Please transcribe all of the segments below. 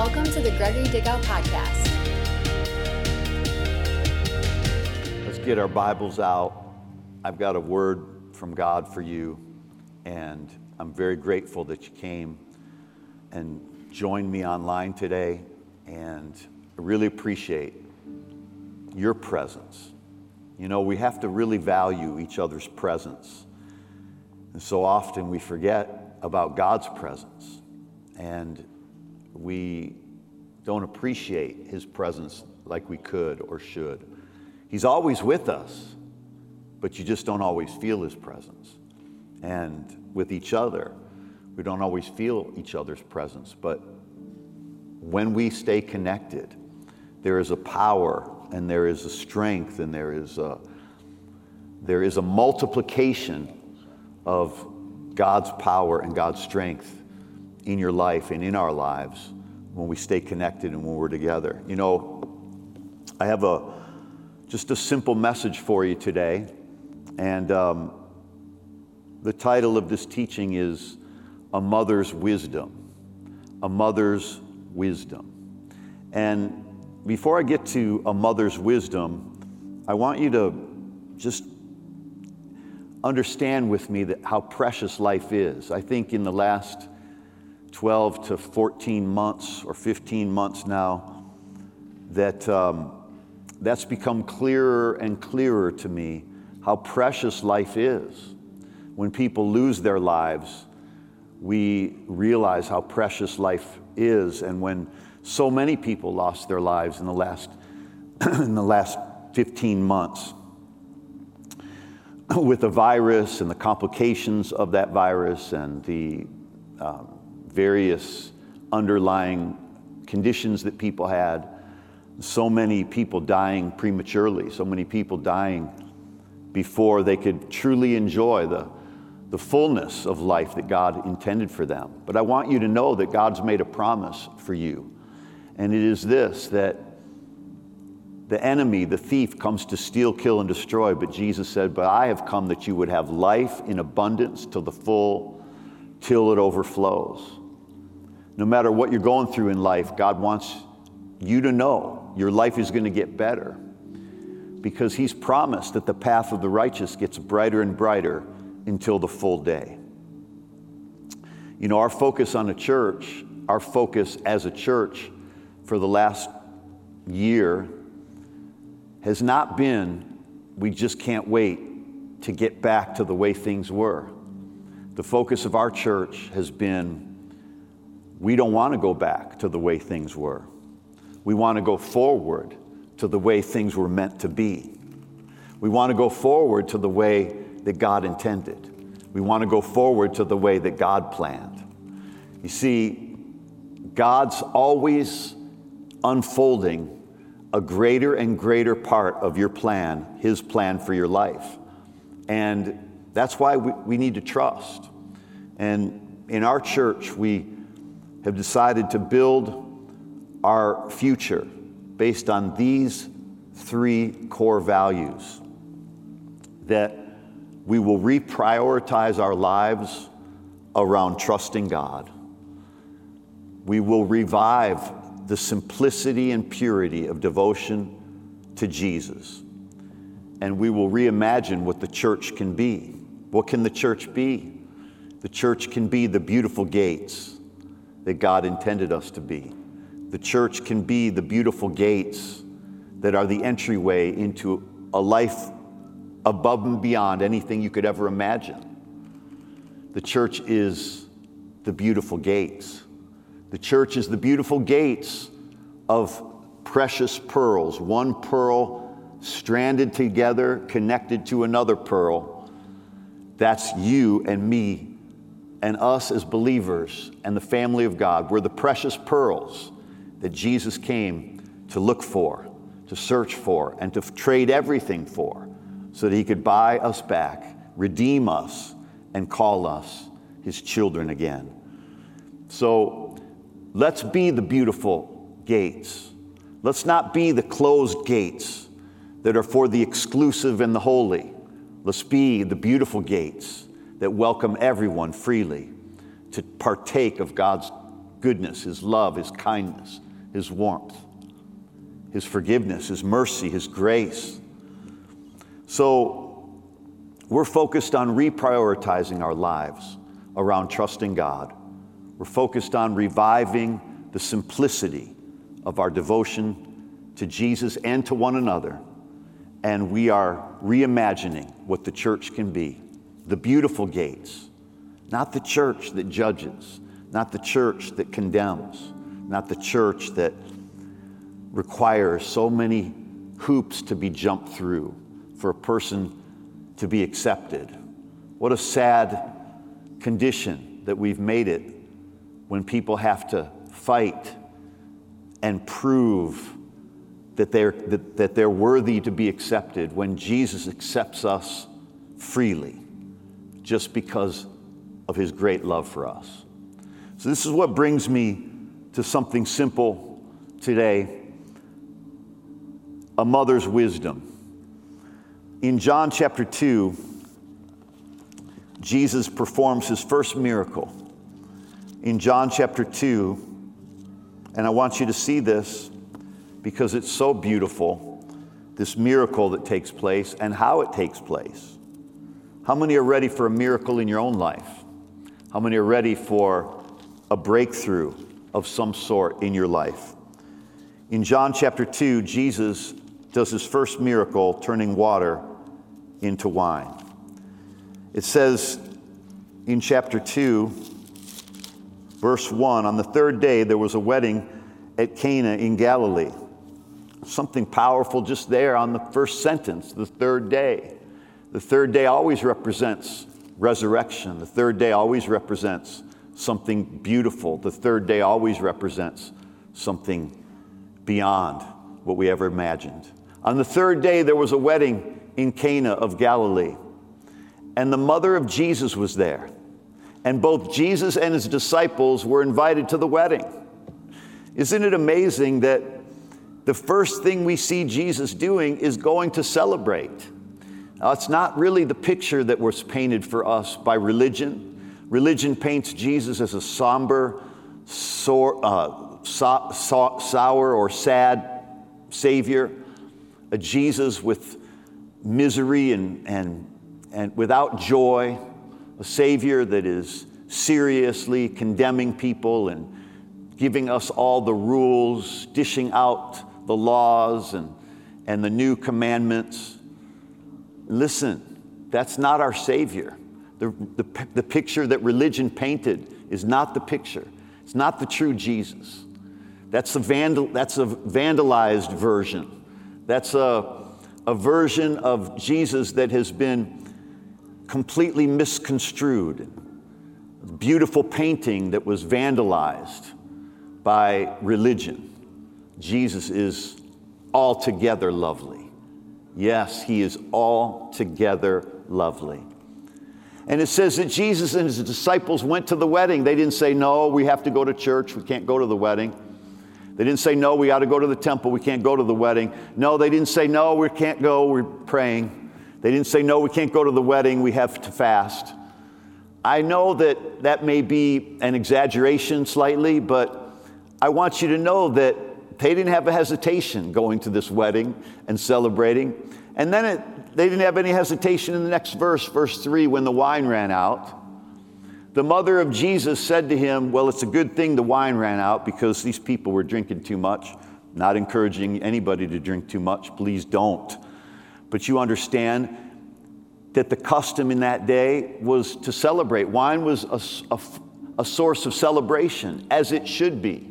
Welcome to the Gregory Dickow Podcast. Let's get our Bibles out. I've got a word from God for you, and I'm very grateful that you came and joined me online today, and I really appreciate your presence. You know, we have to really value each other's presence. And so often we forget about God's presence and we don't appreciate his presence like we could or should. He's always with us, but you just don't always feel his presence. And with each other, we don't always feel each other's presence, but when we stay connected, there is a power and there is a strength and there is a, there is a multiplication of God's power and God's strength in your life and in our lives when we stay connected and when we're together. You know, I have a just a simple message for you today, and um, the title of this teaching is "A Mother's Wisdom." A mother's wisdom, and before I get to a mother's wisdom, I want you to just understand with me that how precious life is. I think in the last 12 to 14 months or 15 months now, that um, that's become clearer and clearer to me how precious life is. When people lose their lives, we realize how precious life is. And when so many people lost their lives in the last, in the last 15 months, with the virus and the complications of that virus and the um, various underlying conditions that people had, so many people dying prematurely, so many people dying before they could truly enjoy the, the fullness of life that God intended for them. But I want you to know that God's made a promise for you. And it is this that the enemy, the thief, comes to steal, kill, and destroy. But Jesus said, But I have come that you would have life in abundance to the full, till it overflows. No matter what you're going through in life, God wants you to know your life is going to get better because He's promised that the path of the righteous gets brighter and brighter until the full day. You know, our focus on a church, our focus as a church for the last year has not been we just can't wait to get back to the way things were. The focus of our church has been we don't want to go back to the way things were. We want to go forward to the way things were meant to be. We want to go forward to the way that God intended. We want to go forward to the way that God planned. You see, God's always unfolding a greater and greater part of your plan, His plan for your life. And that's why we, we need to trust. And in our church, we have decided to build our future based on these three core values that we will reprioritize our lives around trusting God. We will revive the simplicity and purity of devotion to Jesus. And we will reimagine what the church can be. What can the church be? The church can be the beautiful gates that God intended us to be. The church can be the beautiful gates that are the entryway into a life above and beyond anything you could ever imagine. The church is the beautiful gates. The church is the beautiful gates of precious pearls, one pearl stranded together, connected to another pearl. That's you and me and us as believers and the family of God. We're the precious pearls that Jesus came to look for, to search for, and to trade everything for so that he could buy us back, redeem us, and call us his children again. So Let's be the beautiful gates. Let's not be the closed gates that are for the exclusive and the holy. Let's be the beautiful gates that welcome everyone freely to partake of God's goodness, His love, His kindness, His warmth, His forgiveness, His mercy, His grace. So we're focused on reprioritizing our lives around trusting God. We're focused on reviving the simplicity of our devotion to Jesus and to one another. And we are reimagining what the church can be the beautiful gates, not the church that judges, not the church that condemns, not the church that requires so many hoops to be jumped through for a person to be accepted. What a sad condition that we've made it when people have to fight and prove that they're, that, that they're worthy to be accepted when Jesus accepts us freely just because of his great love for us. So, this is what brings me to something simple today a mother's wisdom. In John chapter 2, Jesus performs his first miracle. In John chapter 2, and I want you to see this because it's so beautiful, this miracle that takes place and how it takes place. How many are ready for a miracle in your own life? How many are ready for a breakthrough of some sort in your life? In John chapter 2, Jesus does his first miracle, turning water into wine. It says in chapter 2, verse 1 On the third day, there was a wedding at Cana in Galilee. Something powerful just there on the first sentence, the third day. The third day always represents resurrection. The third day always represents something beautiful. The third day always represents something beyond what we ever imagined. On the third day, there was a wedding in Cana of Galilee, and the mother of Jesus was there. And both Jesus and his disciples were invited to the wedding. Isn't it amazing that the first thing we see Jesus doing is going to celebrate? It's not really the picture that was painted for us by religion. Religion paints Jesus as a somber, sore, uh, so, so, sour, or sad Savior, a Jesus with misery and, and, and without joy, a Savior that is seriously condemning people and giving us all the rules, dishing out the laws and, and the new commandments. Listen, that's not our Savior. The, the, the picture that religion painted is not the picture. It's not the true Jesus. That's a, vandal, that's a vandalized version. That's a, a version of Jesus that has been completely misconstrued. Beautiful painting that was vandalized by religion. Jesus is altogether lovely. Yes, he is altogether lovely. And it says that Jesus and his disciples went to the wedding. They didn't say, No, we have to go to church. We can't go to the wedding. They didn't say, No, we got to go to the temple. We can't go to the wedding. No, they didn't say, No, we can't go. We're praying. They didn't say, No, we can't go to the wedding. We have to fast. I know that that may be an exaggeration slightly, but I want you to know that they didn't have a hesitation going to this wedding and celebrating. And then it, they didn't have any hesitation in the next verse, verse 3, when the wine ran out. The mother of Jesus said to him, Well, it's a good thing the wine ran out because these people were drinking too much. Not encouraging anybody to drink too much, please don't. But you understand that the custom in that day was to celebrate. Wine was a, a, a source of celebration, as it should be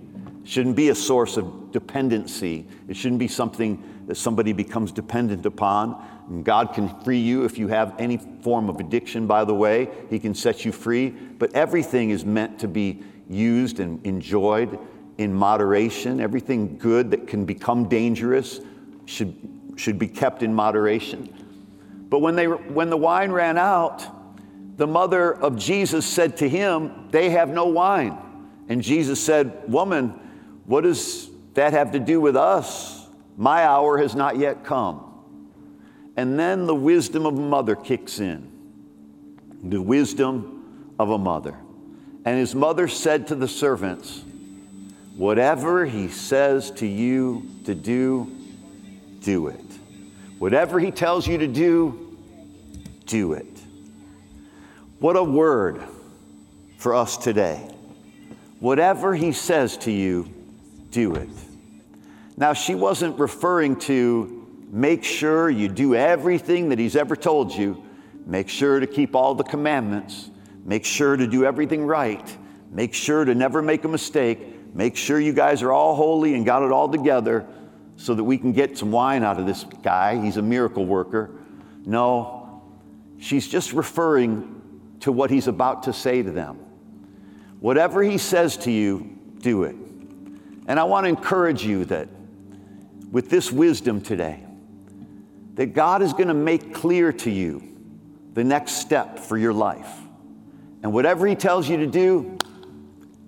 shouldn't be a source of dependency. It shouldn't be something that somebody becomes dependent upon. And God can free you if you have any form of addiction, by the way. He can set you free. But everything is meant to be used and enjoyed in moderation. Everything good that can become dangerous should, should be kept in moderation. But when, they, when the wine ran out, the mother of Jesus said to him, They have no wine. And Jesus said, Woman, what does that have to do with us? My hour has not yet come. And then the wisdom of a mother kicks in. The wisdom of a mother. And his mother said to the servants, Whatever he says to you to do, do it. Whatever he tells you to do, do it. What a word for us today. Whatever he says to you, do it. Now, she wasn't referring to make sure you do everything that he's ever told you, make sure to keep all the commandments, make sure to do everything right, make sure to never make a mistake, make sure you guys are all holy and got it all together so that we can get some wine out of this guy. He's a miracle worker. No, she's just referring to what he's about to say to them. Whatever he says to you, do it. And I want to encourage you that with this wisdom today, that God is going to make clear to you the next step for your life. And whatever he tells you to do,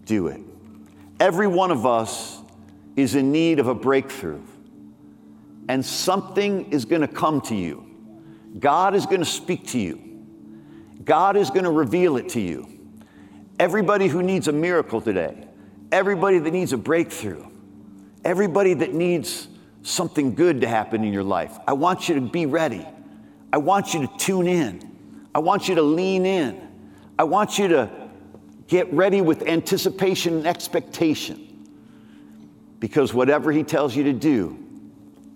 do it. Every one of us is in need of a breakthrough, and something is going to come to you. God is going to speak to you, God is going to reveal it to you. Everybody who needs a miracle today, everybody that needs a breakthrough, everybody that needs something good to happen in your life, I want you to be ready. I want you to tune in. I want you to lean in. I want you to Get ready with anticipation and expectation. Because whatever He tells you to do,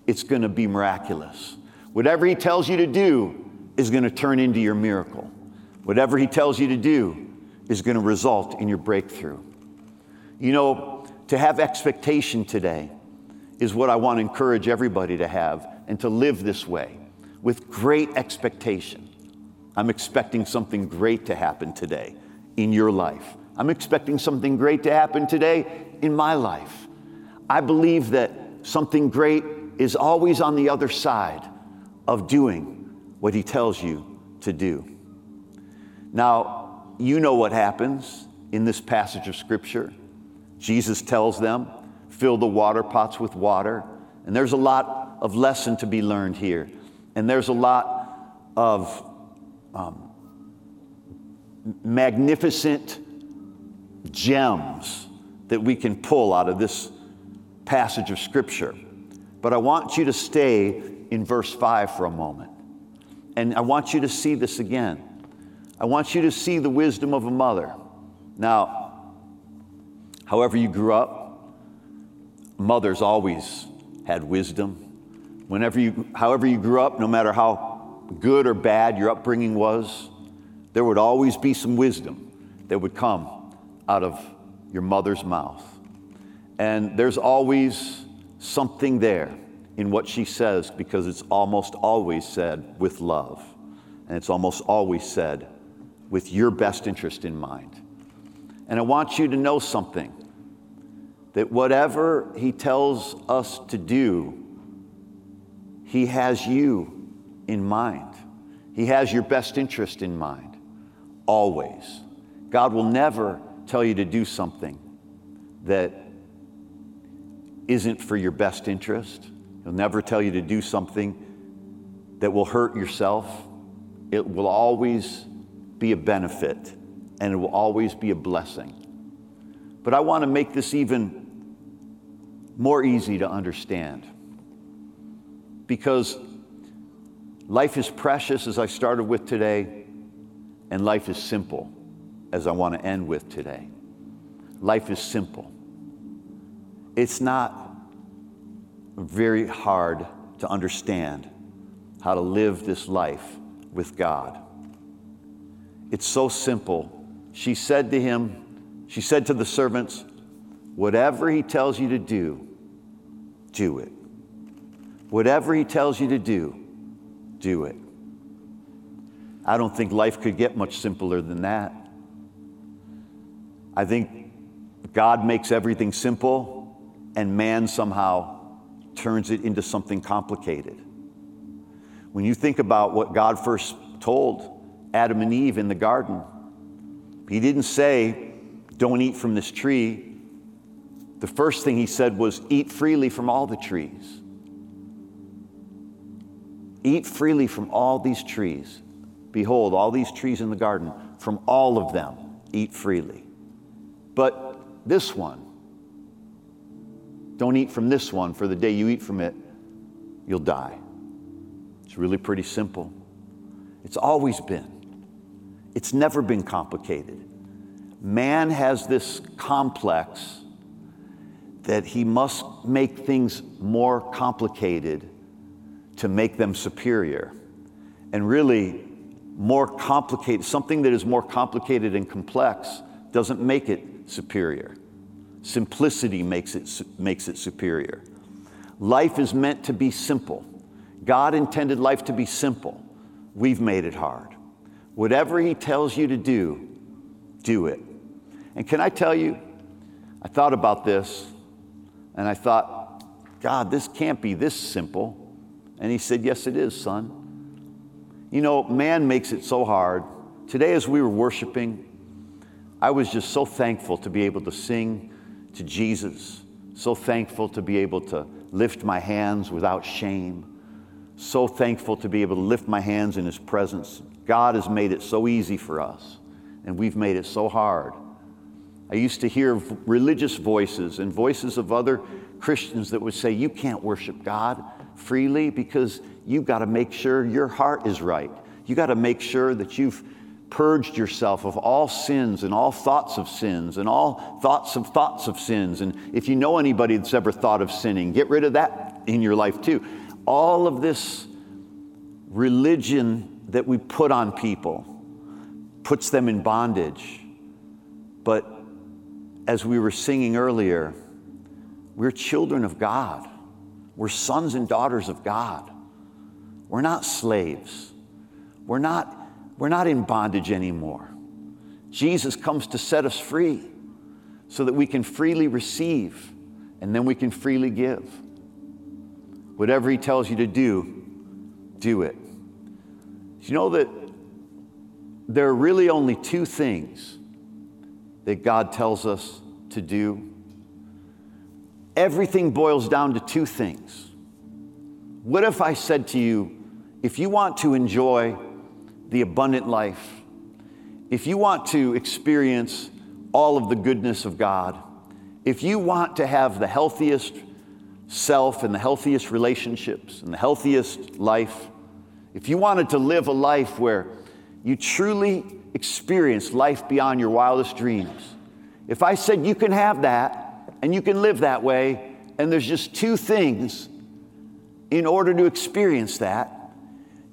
it's going to be miraculous. Whatever He tells you to do is going to turn into your miracle. Whatever He tells you to do is going to result in your breakthrough. You know, to have expectation today is what I want to encourage everybody to have and to live this way with great expectation. I'm expecting something great to happen today in your life. I'm expecting something great to happen today in my life. I believe that something great is always on the other side of doing what He tells you to do. Now, you know what happens in this passage of Scripture. Jesus tells them, fill the water pots with water. And there's a lot of lesson to be learned here. And there's a lot of um, magnificent gems that we can pull out of this passage of Scripture. But I want you to stay in verse 5 for a moment. And I want you to see this again. I want you to see the wisdom of a mother. Now, however you grew up, mothers always had wisdom. Whenever you, however you grew up, no matter how good or bad your upbringing was, there would always be some wisdom that would come out of your mother's mouth. And there's always something there in what she says because it's almost always said with love. And it's almost always said with your best interest in mind. And I want you to know something that whatever he tells us to do, he has you in mind. He has your best interest in mind always. God will never tell you to do something that isn't for your best interest. He'll never tell you to do something that will hurt yourself. It will always be a benefit and it will always be a blessing. But I want to make this even more easy to understand because life is precious, as I started with today. And life is simple, as I want to end with today. Life is simple. It's not very hard to understand how to live this life with God. It's so simple. She said to him, she said to the servants, Whatever he tells you to do, do it. Whatever he tells you to do, do it. I don't think life could get much simpler than that. I think God makes everything simple, and man somehow turns it into something complicated. When you think about what God first told Adam and Eve in the garden, He didn't say, Don't eat from this tree. The first thing He said was, Eat freely from all the trees. Eat freely from all these trees. Behold, all these trees in the garden, from all of them eat freely. But this one, Don't eat from this one, for the day you eat from it, you'll die. It's really pretty simple. It's always been. It's never been complicated. Man has this complex that he must make things more complicated to make them superior. And really, more complicated, something that is more complicated and complex doesn't make it superior. Simplicity makes it, makes it superior. Life is meant to be simple. God intended life to be simple. We've made it hard. Whatever He tells you to do, do it. And can I tell you, I thought about this and I thought, God, this can't be this simple. And He said, Yes, it is, son. You know, man makes it so hard. Today, as we were worshiping, I was just so thankful to be able to sing to Jesus, so thankful to be able to lift my hands without shame, so thankful to be able to lift my hands in His presence. God has made it so easy for us, and we've made it so hard. I used to hear religious voices and voices of other Christians that would say, You can't worship God freely because you've got to make sure your heart is right. You've got to make sure that you've purged yourself of all sins and all thoughts of sins and all thoughts of thoughts of sins. And if you know anybody that's ever thought of sinning, get rid of that in your life too. All of this religion that we put on people puts them in bondage. But as we were singing earlier, we're children of God. We're sons and daughters of God. We're not slaves. We're not, we're not in bondage anymore. Jesus comes to set us free so that we can freely receive and then we can freely give. Whatever He tells you to do, do it. You know that there are really only two things that God tells us to do. Everything boils down to two things. What if I said to you, if you want to enjoy the abundant life, if you want to experience all of the goodness of God, if you want to have the healthiest self and the healthiest relationships and the healthiest life, if you wanted to live a life where you truly experience life beyond your wildest dreams, if I said you can have that and you can live that way, and there's just two things in order to experience that,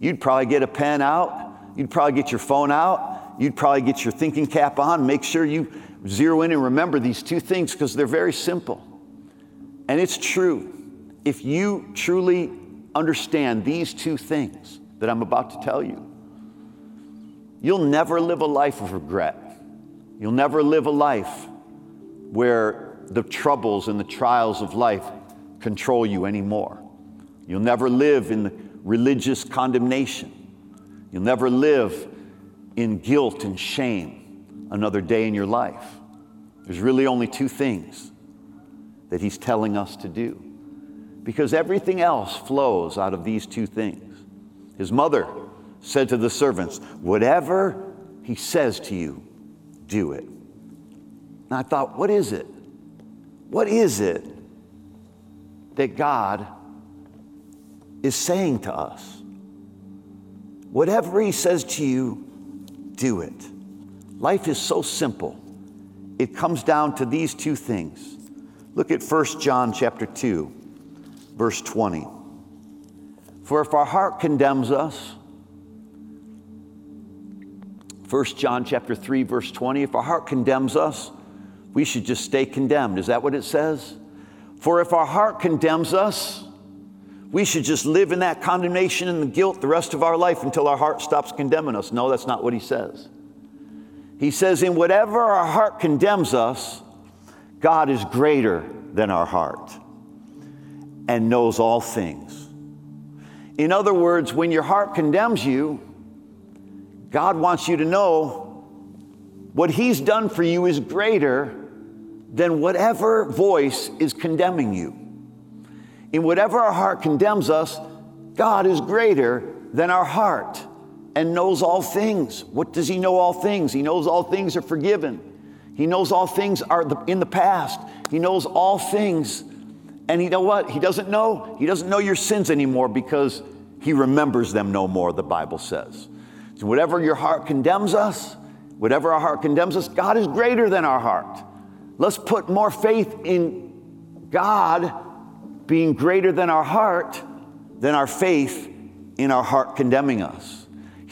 you'd probably get a pen out, you'd probably get your phone out, you'd probably get your thinking cap on, make sure you zero in and remember these two things because they're very simple. And it's true. If you truly understand these two things that I'm about to tell you, you'll never live a life of regret. You'll never live a life where the troubles and the trials of life control you anymore. You'll never live in religious condemnation. You'll never live in guilt and shame another day in your life. There's really only two things that he's telling us to do because everything else flows out of these two things. His mother said to the servants, Whatever he says to you, do it. And I thought, what is it? What is it that God is saying to us? Whatever He says to you, do it. Life is so simple. It comes down to these two things. Look at 1 John chapter 2, verse 20. For if our heart condemns us, 1 John chapter 3 verse 20 if our heart condemns us we should just stay condemned. Is that what it says? For if our heart condemns us we should just live in that condemnation and the guilt the rest of our life until our heart stops condemning us. No that's not what he says. He says in whatever our heart condemns us God is greater than our heart and knows all things in other words when your heart condemns you God wants you to know what He's done for you is greater than whatever voice is condemning you. In whatever our heart condemns us, God is greater than our heart and knows all things. What does He know all things? He knows all things are forgiven. He knows all things are in the past. He knows all things And you know what? He doesn't know. He doesn't know your sins anymore because he remembers them no more, the Bible says. So whatever your heart condemns us, whatever our heart condemns us, God is greater than our heart. Let's put more faith in God being greater than our heart than our faith in our heart condemning us.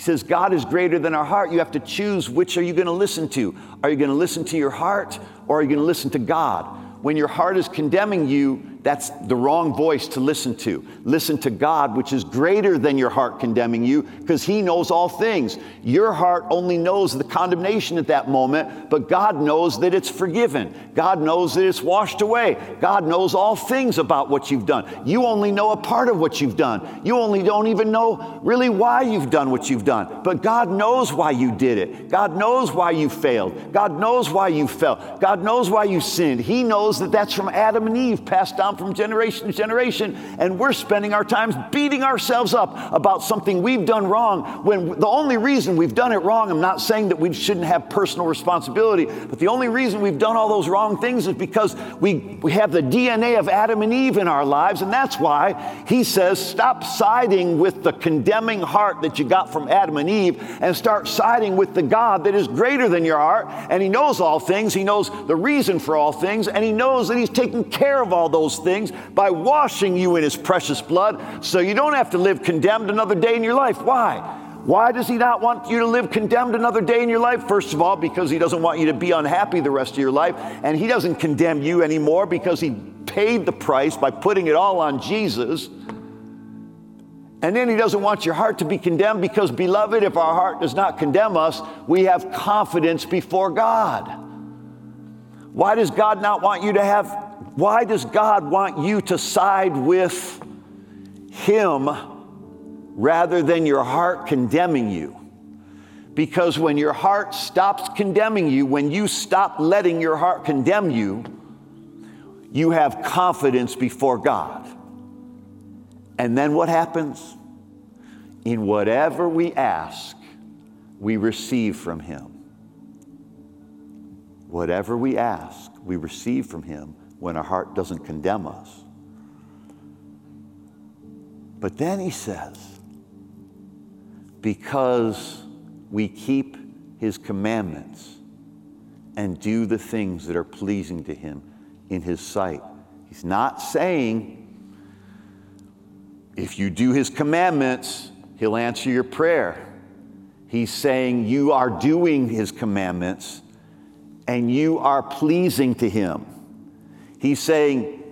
He says, God is greater than our heart. You have to choose which are you going to listen to? Are you going to listen to your heart or are you going to listen to God? When your heart is condemning you, that's the wrong voice to listen to. Listen to God, which is greater than your heart condemning you, because He knows all things. Your heart only knows the condemnation at that moment, but God knows that it's forgiven. God knows that it's washed away. God knows all things about what you've done. You only know a part of what you've done. You only don't even know really why you've done what you've done. But God knows why you did it. God knows why you failed. God knows why you fell. God knows why you sinned. He knows that that's from Adam and Eve passed down from generation to generation, and we're spending our times beating ourselves up about something we've done wrong when the only reason we've done it wrong, I'm not saying that we shouldn't have personal responsibility, but the only reason we've done all those wrong things is because we, we have the DNA of Adam and Eve in our lives, and that's why he says, stop siding with the condemning heart that you got from Adam and Eve and start siding with the God that is greater than your heart, and he knows all things, he knows the reason for all things, and he knows that he's taking care of all those things by washing you in his precious blood so you don't have to live condemned another day in your life. Why? Why does he not want you to live condemned another day in your life? First of all, because he doesn't want you to be unhappy the rest of your life. And he doesn't condemn you anymore because he paid the price by putting it all on Jesus. And then he doesn't want your heart to be condemned because, beloved, if our heart does not condemn us, we have confidence before God. Why does God not want you to have why does God want you to side with Him rather than your heart condemning you? Because when your heart stops condemning you, when you stop letting your heart condemn you, you have confidence before God. And then what happens? In whatever we ask, we receive from Him. Whatever we ask, we receive from Him when our heart doesn't condemn us. But then he says, because we keep his commandments and do the things that are pleasing to him in his sight. He's not saying, if you do his commandments, he'll answer your prayer. He's saying, you are doing his commandments and you are pleasing to him. He's saying,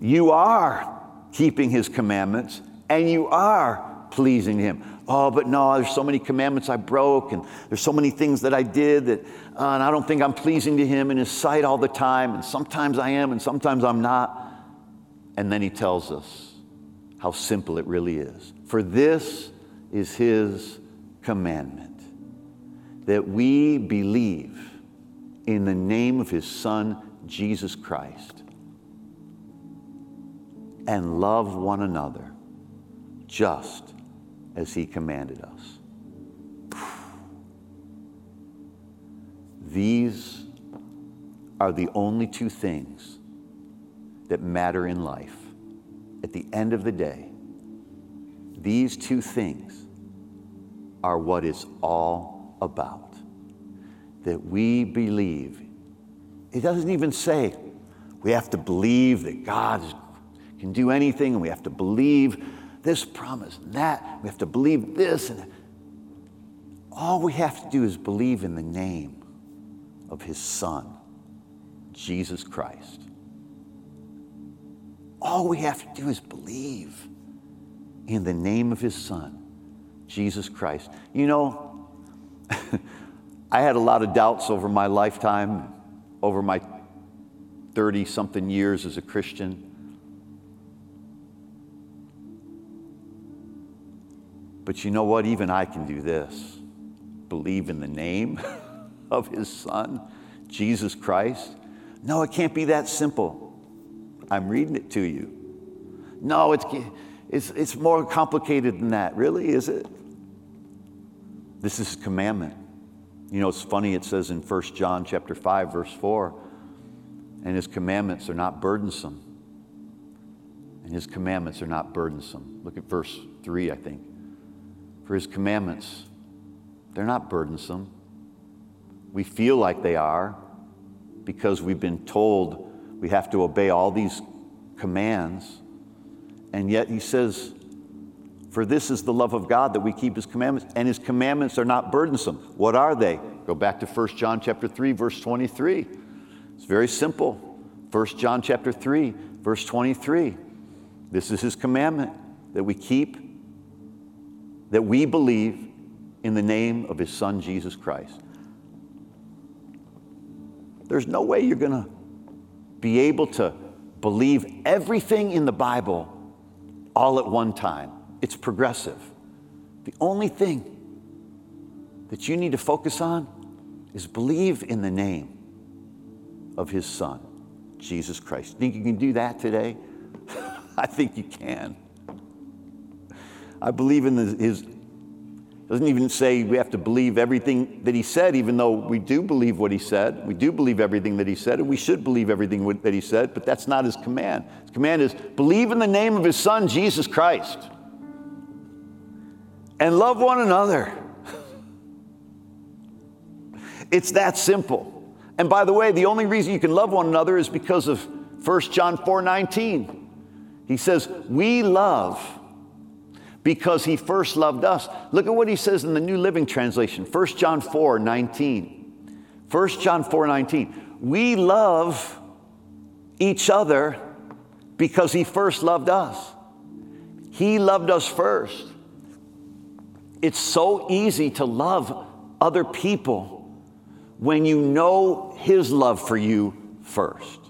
You are keeping his commandments and you are pleasing him. Oh, but no, there's so many commandments I broke, and there's so many things that I did that, uh, and I don't think I'm pleasing to him in his sight all the time, and sometimes I am, and sometimes I'm not. And then he tells us how simple it really is. For this is his commandment that we believe in the name of his son, Jesus Christ and love one another just as he commanded us. These are the only two things that matter in life. At the end of the day, these two things are what it's all about. That we believe it doesn't even say we have to believe that God can do anything and we have to believe this promise and that. We have to believe this and. All we have to do is believe in the name of his son, Jesus Christ. All we have to do is believe in the name of his son, Jesus Christ. You know, I had a lot of doubts over my lifetime over my 30 something years as a Christian. But you know what? Even I can do this believe in the name of his son, Jesus Christ. No, it can't be that simple. I'm reading it to you. No, it's, it's, it's more complicated than that. Really, is it? This is a commandment. You know, it's funny, it says in 1 John chapter 5, verse 4, and his commandments are not burdensome. and his commandments are not burdensome. Look at verse 3, I think. For his commandments, they're not burdensome. We feel like they are because we've been told we have to obey all these commands. And yet he says, For this is the love of God that we keep his commandments, and his commandments are not burdensome. What are they? Go back to 1 John chapter 3, verse 23. It's very simple. 1 John chapter 3, verse 23. This is his commandment that we keep, that we believe in the name of his son Jesus Christ. There's no way you're going to be able to believe everything in the Bible all at one time. It's progressive. The only thing that you need to focus on is believe in the name of his son, Jesus Christ. Think you can do that today? I think you can. I believe in his doesn't even say we have to believe everything that he said, even though we do believe what he said. We do believe everything that he said, and we should believe everything that he said, but that's not his command. His command is believe in the name of his son, Jesus Christ, and love one another. It's that simple. And by the way, the only reason you can love one another is because of 1 John 4 19. He says, We love because he first loved us. Look at what he says in the New Living Translation, 1 John 4 19. 1 John 4 19. We love each other because he first loved us. He loved us first. It's so easy to love other people when you know his love for you first.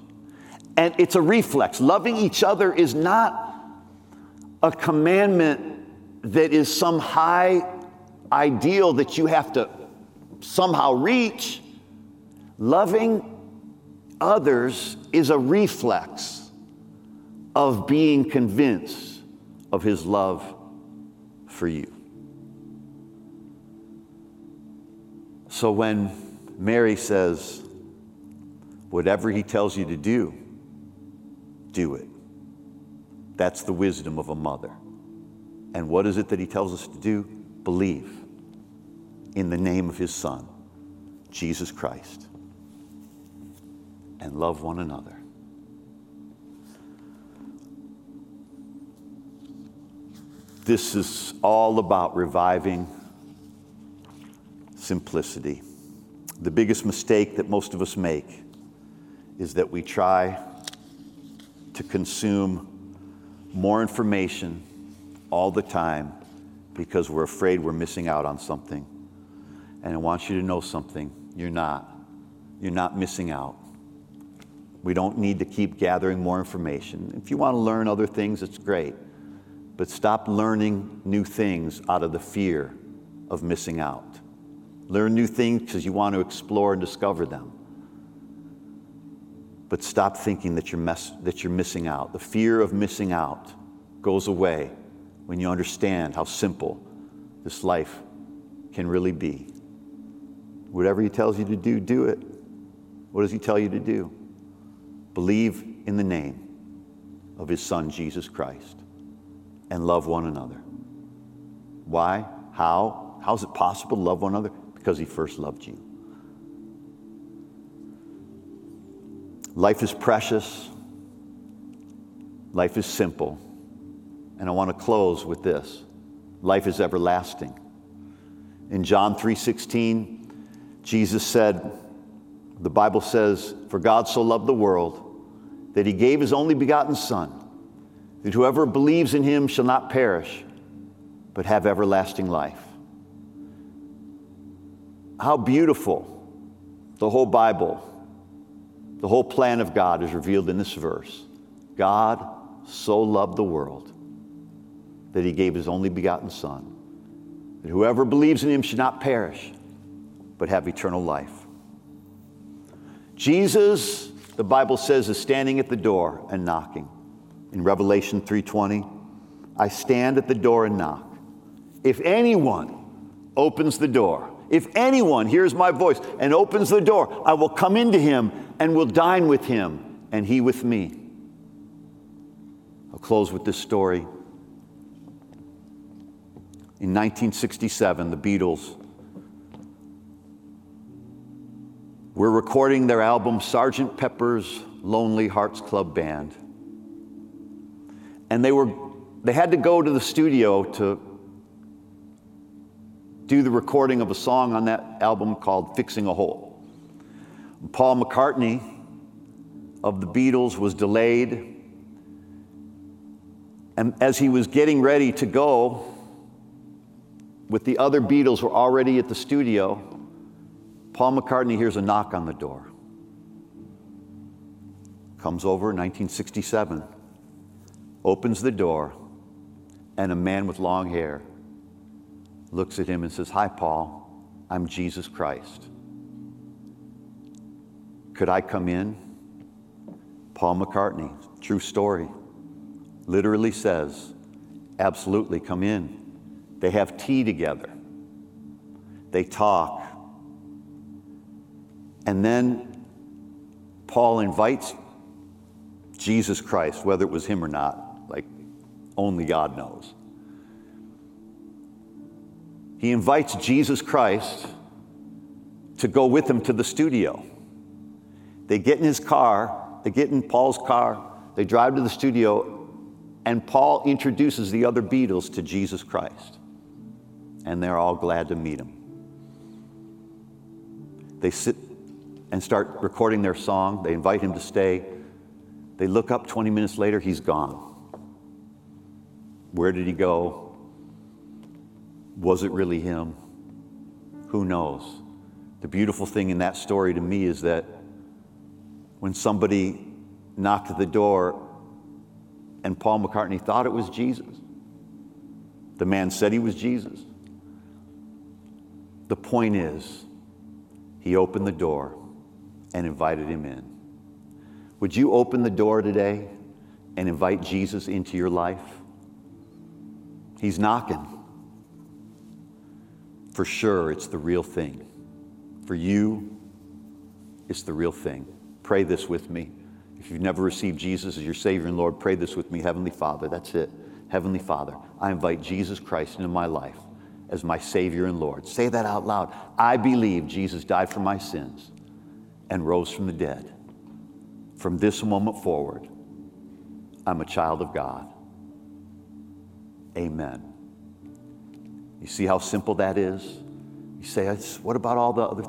And it's a reflex. Loving each other is not a commandment that is some high ideal that you have to somehow reach. Loving others is a reflex of being convinced of his love for you. So when Mary says, Whatever he tells you to do, do it. That's the wisdom of a mother. And what is it that he tells us to do? Believe in the name of his son, Jesus Christ, and love one another. This is all about reviving simplicity. The biggest mistake that most of us make is that we try to consume more information all the time because we're afraid we're missing out on something. And I want you to know something you're not. You're not missing out. We don't need to keep gathering more information. If you want to learn other things, it's great. But stop learning new things out of the fear of missing out. Learn new things because you want to explore and discover them. But stop thinking that you're, mess- that you're missing out. The fear of missing out goes away when you understand how simple this life can really be. Whatever He tells you to do, do it. What does He tell you to do? Believe in the name of His Son, Jesus Christ, and love one another. Why? How? How is it possible to love one another? Because He first loved you. Life is precious. Life is simple. And I want to close with this. Life is everlasting. In John 3:16, Jesus said, the Bible says, "For God so loved the world that he gave his only begotten son, that whoever believes in him shall not perish, but have everlasting life." How beautiful the whole Bible, the whole plan of God is revealed in this verse. God so loved the world that he gave his only begotten Son, that whoever believes in him should not perish, but have eternal life. Jesus, the Bible says, is standing at the door and knocking. In Revelation 3:20, I stand at the door and knock. If anyone opens the door, if anyone hears my voice and opens the door, I will come into him and will dine with him and he with me. I'll close with this story. In 1967, the Beatles were recording their album Sgt. Pepper's Lonely Hearts Club Band. And they, were, they had to go to the studio to do the recording of a song on that album called Fixing a Hole. Paul McCartney of the Beatles was delayed. And as he was getting ready to go, with the other Beatles were already at the studio, Paul McCartney hears a knock on the door. Comes over, in 1967, opens the door, and a man with long hair looks at him and says, Hi, Paul, I'm Jesus Christ. Could I come in? Paul McCartney, true story, literally says, Absolutely, come in. They have tea together. They talk. And then Paul invites Jesus Christ, whether it was him or not, like only God knows. He invites Jesus Christ to go with him to the studio. They get in his car, they get in Paul's car, they drive to the studio, and Paul introduces the other Beatles to Jesus Christ and they're all glad to meet him. They sit and start recording their song. They invite him to stay. They look up 20 minutes later, he's gone. Where did he go? Was it really him? Who knows? The beautiful thing in that story to me is that when somebody knocked at the door and Paul McCartney thought it was Jesus, the man said he was Jesus. The point is, he opened the door and invited him in. Would you open the door today and invite Jesus into your life? He's knocking. For sure, it's the real thing. For you, it's the real thing. Pray this with me. If you've never received Jesus as your Savior and Lord, pray this with me. Heavenly Father, that's it. Heavenly Father, I invite Jesus Christ into my life as my Savior and Lord. Say that out loud. I believe Jesus died for my sins and rose from the dead. From this moment forward, I'm a child of God. Amen. You see how simple that is? You say, what about all the other?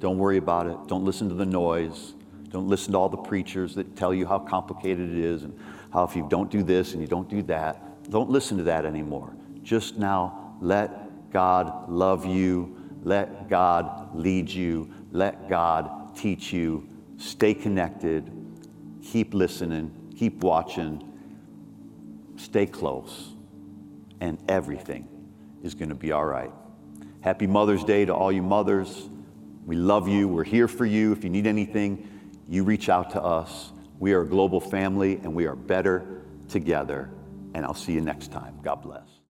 Don't worry about it. Don't listen to the noise. Don't listen to all the preachers that tell you how complicated it is and how if you don't do this and you don't do that. Don't listen to that anymore. Just now let God love you. Let God lead you. Let God teach you. Stay connected. Keep listening. Keep watching. Stay close. And everything is going to be all right. Happy Mother's Day to all you mothers. We love you. We're here for you. If you need anything, you reach out to us. We are a global family and we are better together. And I'll see you next time. God bless.